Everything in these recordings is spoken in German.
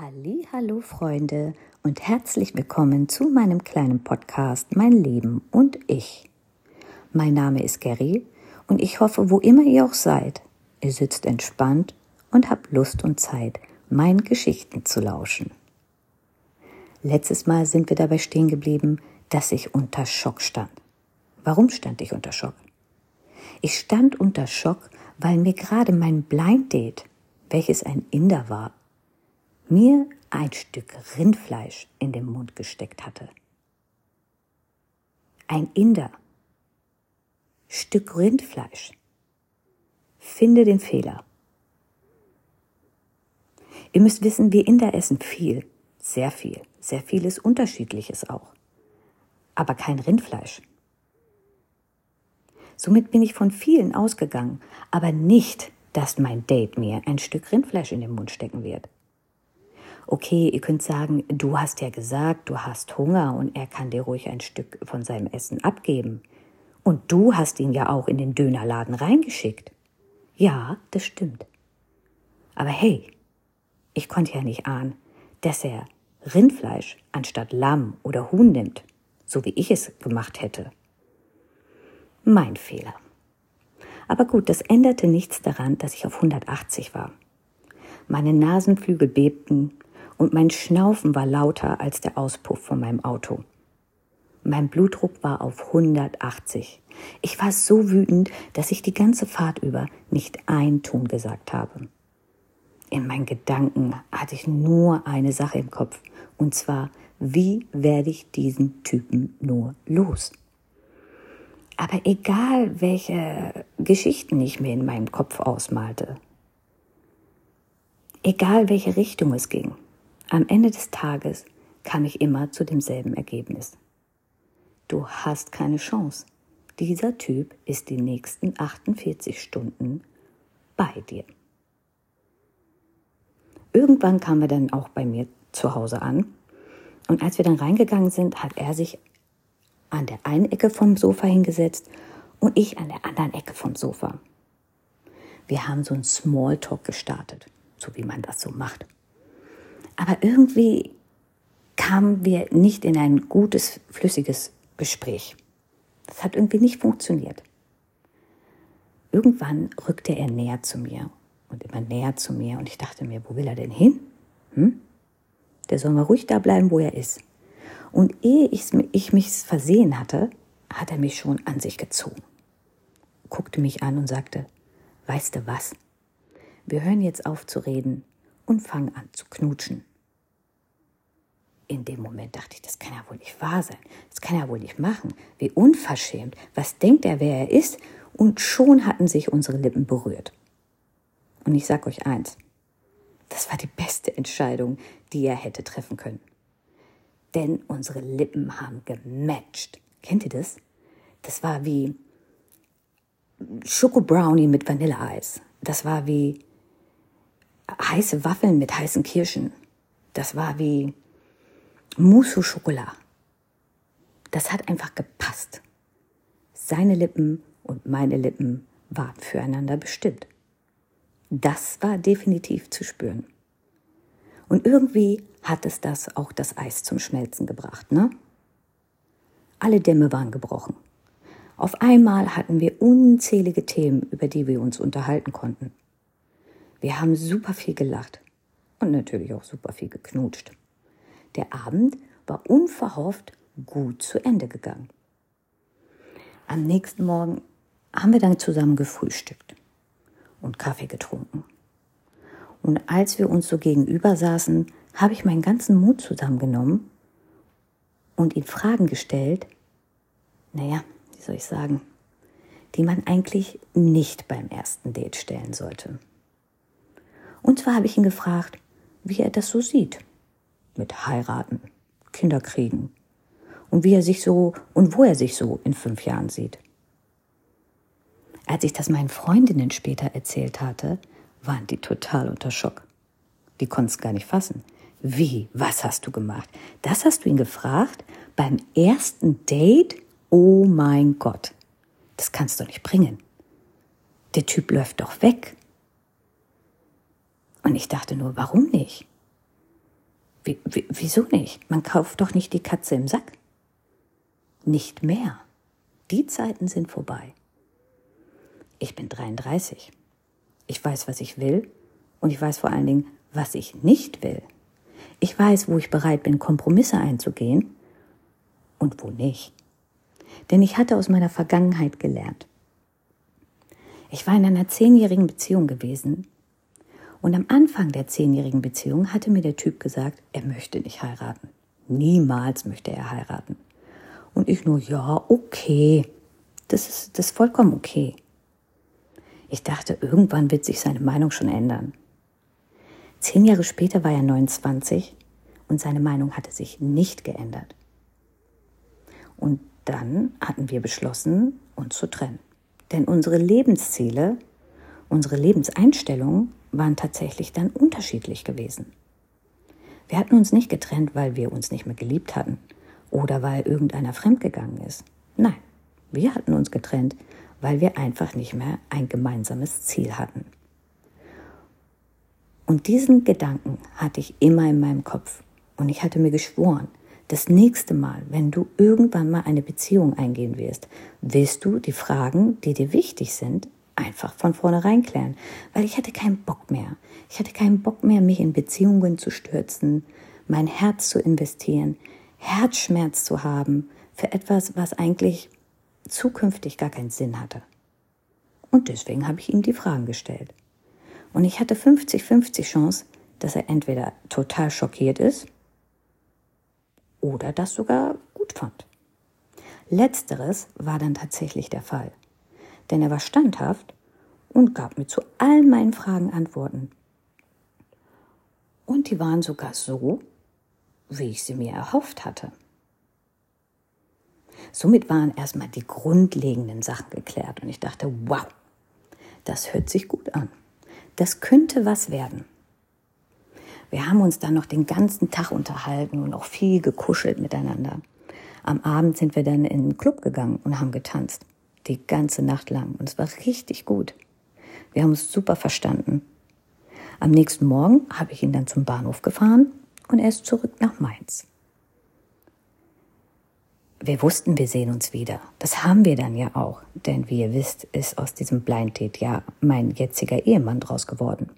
Halli, hallo Freunde und herzlich willkommen zu meinem kleinen Podcast Mein Leben und ich. Mein Name ist Gary und ich hoffe, wo immer ihr auch seid, ihr sitzt entspannt und habt Lust und Zeit, meinen Geschichten zu lauschen. Letztes Mal sind wir dabei stehen geblieben, dass ich unter Schock stand. Warum stand ich unter Schock? Ich stand unter Schock, weil mir gerade mein Blind Date, welches ein Inder war, mir ein Stück Rindfleisch in den Mund gesteckt hatte. Ein Inder. Stück Rindfleisch. Finde den Fehler. Ihr müsst wissen, wir Inder essen viel, sehr viel, sehr vieles Unterschiedliches auch, aber kein Rindfleisch. Somit bin ich von vielen ausgegangen, aber nicht, dass mein Date mir ein Stück Rindfleisch in den Mund stecken wird okay, ihr könnt sagen, du hast ja gesagt, du hast Hunger und er kann dir ruhig ein Stück von seinem Essen abgeben. Und du hast ihn ja auch in den Dönerladen reingeschickt. Ja, das stimmt. Aber hey, ich konnte ja nicht ahnen, dass er Rindfleisch anstatt Lamm oder Huhn nimmt, so wie ich es gemacht hätte. Mein Fehler. Aber gut, das änderte nichts daran, dass ich auf 180 war. Meine Nasenflügel bebten, und mein Schnaufen war lauter als der Auspuff von meinem Auto. Mein Blutdruck war auf 180. Ich war so wütend, dass ich die ganze Fahrt über nicht ein Ton gesagt habe. In meinen Gedanken hatte ich nur eine Sache im Kopf, und zwar, wie werde ich diesen Typen nur los? Aber egal, welche Geschichten ich mir in meinem Kopf ausmalte, egal welche Richtung es ging, am Ende des Tages kam ich immer zu demselben Ergebnis. Du hast keine Chance. Dieser Typ ist die nächsten 48 Stunden bei dir. Irgendwann kamen wir dann auch bei mir zu Hause an. Und als wir dann reingegangen sind, hat er sich an der einen Ecke vom Sofa hingesetzt und ich an der anderen Ecke vom Sofa. Wir haben so ein Smalltalk gestartet, so wie man das so macht. Aber irgendwie kamen wir nicht in ein gutes, flüssiges Gespräch. Das hat irgendwie nicht funktioniert. Irgendwann rückte er näher zu mir und immer näher zu mir und ich dachte mir, wo will er denn hin? Hm? Der soll mal ruhig da bleiben, wo er ist. Und ehe ich mich versehen hatte, hat er mich schon an sich gezogen, guckte mich an und sagte, weißt du was? Wir hören jetzt auf zu reden und fangen an zu knutschen in dem Moment dachte ich, das kann ja wohl nicht wahr sein. Das kann er wohl nicht machen. Wie unverschämt. Was denkt er, wer er ist? Und schon hatten sich unsere Lippen berührt. Und ich sag euch eins. Das war die beste Entscheidung, die er hätte treffen können. Denn unsere Lippen haben gematcht. Kennt ihr das? Das war wie Schoko Brownie mit Vanilleeis. Das war wie heiße Waffeln mit heißen Kirschen. Das war wie Mousse au Chocolat. Das hat einfach gepasst. Seine Lippen und meine Lippen waren füreinander bestimmt. Das war definitiv zu spüren. Und irgendwie hat es das auch das Eis zum Schmelzen gebracht, ne? Alle Dämme waren gebrochen. Auf einmal hatten wir unzählige Themen, über die wir uns unterhalten konnten. Wir haben super viel gelacht und natürlich auch super viel geknutscht. Der Abend war unverhofft gut zu Ende gegangen. Am nächsten Morgen haben wir dann zusammen gefrühstückt und Kaffee getrunken. Und als wir uns so gegenüber saßen, habe ich meinen ganzen Mut zusammengenommen und ihm Fragen gestellt, naja, wie soll ich sagen, die man eigentlich nicht beim ersten Date stellen sollte. Und zwar habe ich ihn gefragt, wie er das so sieht mit heiraten, Kinder kriegen und wie er sich so und wo er sich so in fünf Jahren sieht. Als ich das meinen Freundinnen später erzählt hatte, waren die total unter Schock. Die konnten es gar nicht fassen. Wie? Was hast du gemacht? Das hast du ihn gefragt? Beim ersten Date? Oh mein Gott. Das kannst du nicht bringen. Der Typ läuft doch weg. Und ich dachte nur, warum nicht? Wie, wie, wieso nicht? Man kauft doch nicht die Katze im Sack. Nicht mehr. Die Zeiten sind vorbei. Ich bin 33. Ich weiß, was ich will und ich weiß vor allen Dingen, was ich nicht will. Ich weiß, wo ich bereit bin, Kompromisse einzugehen und wo nicht. Denn ich hatte aus meiner Vergangenheit gelernt. Ich war in einer zehnjährigen Beziehung gewesen und am Anfang der zehnjährigen Beziehung hatte mir der Typ gesagt, er möchte nicht heiraten. Niemals möchte er heiraten. Und ich nur, ja, okay. Das ist, das ist vollkommen okay. Ich dachte, irgendwann wird sich seine Meinung schon ändern. Zehn Jahre später war er 29 und seine Meinung hatte sich nicht geändert. Und dann hatten wir beschlossen, uns zu trennen. Denn unsere Lebensziele, unsere Lebenseinstellungen waren tatsächlich dann unterschiedlich gewesen. Wir hatten uns nicht getrennt, weil wir uns nicht mehr geliebt hatten oder weil irgendeiner fremdgegangen ist. Nein, wir hatten uns getrennt, weil wir einfach nicht mehr ein gemeinsames Ziel hatten. Und diesen Gedanken hatte ich immer in meinem Kopf. Und ich hatte mir geschworen, das nächste Mal, wenn du irgendwann mal eine Beziehung eingehen wirst, willst du die Fragen, die dir wichtig sind, einfach von vornherein klären. Weil ich hatte keinen Bock mehr. Ich hatte keinen Bock mehr, mich in Beziehungen zu stürzen, mein Herz zu investieren, Herzschmerz zu haben für etwas, was eigentlich zukünftig gar keinen Sinn hatte. Und deswegen habe ich ihm die Fragen gestellt. Und ich hatte 50-50 Chance, dass er entweder total schockiert ist oder das sogar gut fand. Letzteres war dann tatsächlich der Fall, denn er war standhaft und gab mir zu allen meinen Fragen Antworten. Und die waren sogar so, wie ich sie mir erhofft hatte. Somit waren erstmal die grundlegenden Sachen geklärt und ich dachte, wow, das hört sich gut an. Das könnte was werden. Wir haben uns dann noch den ganzen Tag unterhalten und auch viel gekuschelt miteinander. Am Abend sind wir dann in den Club gegangen und haben getanzt. Die ganze Nacht lang. Und es war richtig gut. Wir haben uns super verstanden. Am nächsten Morgen habe ich ihn dann zum Bahnhof gefahren und er ist zurück nach Mainz. Wir wussten, wir sehen uns wieder. Das haben wir dann ja auch. Denn wie ihr wisst, ist aus diesem Blind Date ja mein jetziger Ehemann draus geworden.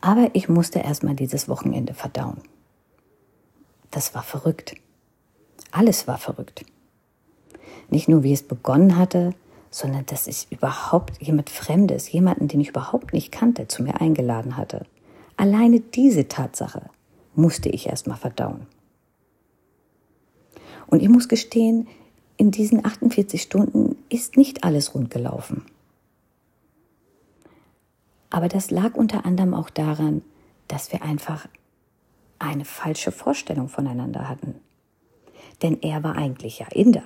Aber ich musste erstmal dieses Wochenende verdauen. Das war verrückt. Alles war verrückt. Nicht nur, wie es begonnen hatte, sondern dass ich überhaupt jemand Fremdes, jemanden, den ich überhaupt nicht kannte, zu mir eingeladen hatte. Alleine diese Tatsache musste ich erstmal verdauen. Und ich muss gestehen, in diesen 48 Stunden ist nicht alles rund gelaufen. Aber das lag unter anderem auch daran, dass wir einfach eine falsche Vorstellung voneinander hatten. Denn er war eigentlich ja Inder,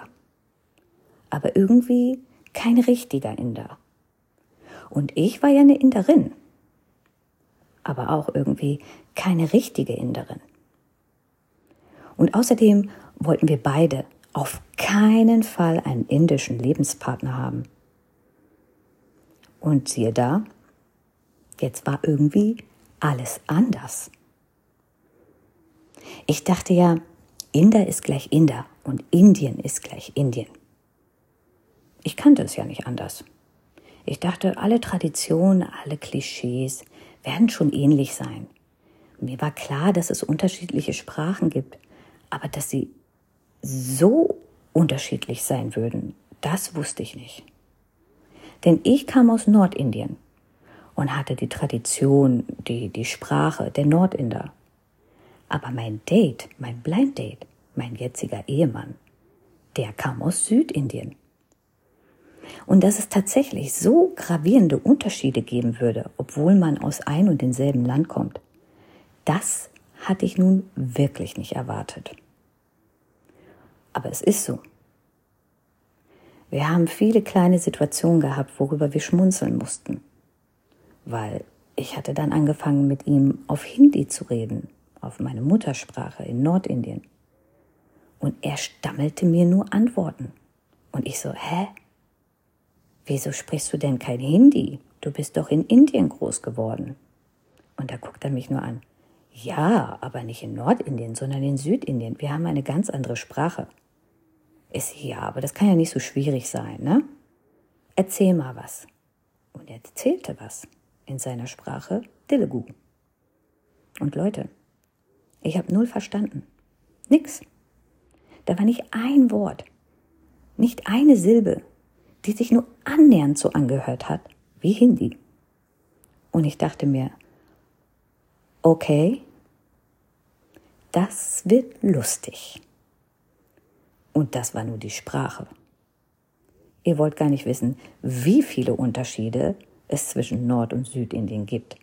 aber irgendwie kein richtiger Inder. Und ich war ja eine Inderin, aber auch irgendwie keine richtige Inderin. Und außerdem wollten wir beide auf keinen Fall einen indischen Lebenspartner haben. Und siehe da, Jetzt war irgendwie alles anders. Ich dachte ja, Inder ist gleich Inder und Indien ist gleich Indien. Ich kannte es ja nicht anders. Ich dachte, alle Traditionen, alle Klischees werden schon ähnlich sein. Mir war klar, dass es unterschiedliche Sprachen gibt, aber dass sie so unterschiedlich sein würden, das wusste ich nicht. Denn ich kam aus Nordindien und hatte die Tradition, die, die Sprache der Nordinder. Aber mein Date, mein Blind Date, mein jetziger Ehemann, der kam aus Südindien. Und dass es tatsächlich so gravierende Unterschiede geben würde, obwohl man aus ein und denselben Land kommt, das hatte ich nun wirklich nicht erwartet. Aber es ist so. Wir haben viele kleine Situationen gehabt, worüber wir schmunzeln mussten weil ich hatte dann angefangen mit ihm auf Hindi zu reden, auf meine Muttersprache in Nordindien. Und er stammelte mir nur Antworten. Und ich so, hä? Wieso sprichst du denn kein Hindi? Du bist doch in Indien groß geworden. Und da guckt er mich nur an. Ja, aber nicht in Nordindien, sondern in Südindien. Wir haben eine ganz andere Sprache. Ist ja, aber das kann ja nicht so schwierig sein, ne? Erzähl mal was. Und er erzählte was in seiner Sprache Dilegu. Und Leute, ich habe null verstanden. Nix. Da war nicht ein Wort, nicht eine Silbe, die sich nur annähernd so angehört hat wie Hindi. Und ich dachte mir, okay, das wird lustig. Und das war nur die Sprache. Ihr wollt gar nicht wissen, wie viele Unterschiede es zwischen Nord- und Südindien gibt.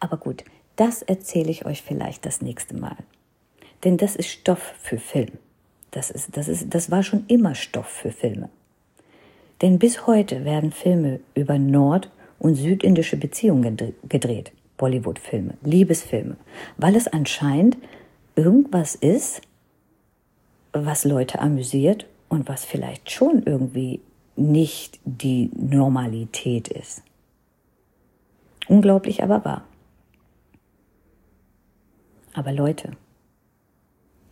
Aber gut, das erzähle ich euch vielleicht das nächste Mal. Denn das ist Stoff für Film. Das, ist, das, ist, das war schon immer Stoff für Filme. Denn bis heute werden Filme über nord- und südindische Beziehungen gedreht. Bollywood-Filme, Liebesfilme. Weil es anscheinend irgendwas ist, was Leute amüsiert und was vielleicht schon irgendwie nicht die Normalität ist. Unglaublich aber wahr. Aber Leute,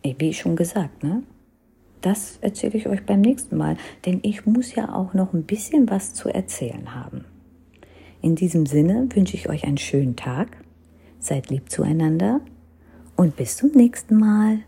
wie schon gesagt, ne? Das erzähle ich euch beim nächsten Mal, denn ich muss ja auch noch ein bisschen was zu erzählen haben. In diesem Sinne wünsche ich euch einen schönen Tag, seid lieb zueinander und bis zum nächsten Mal.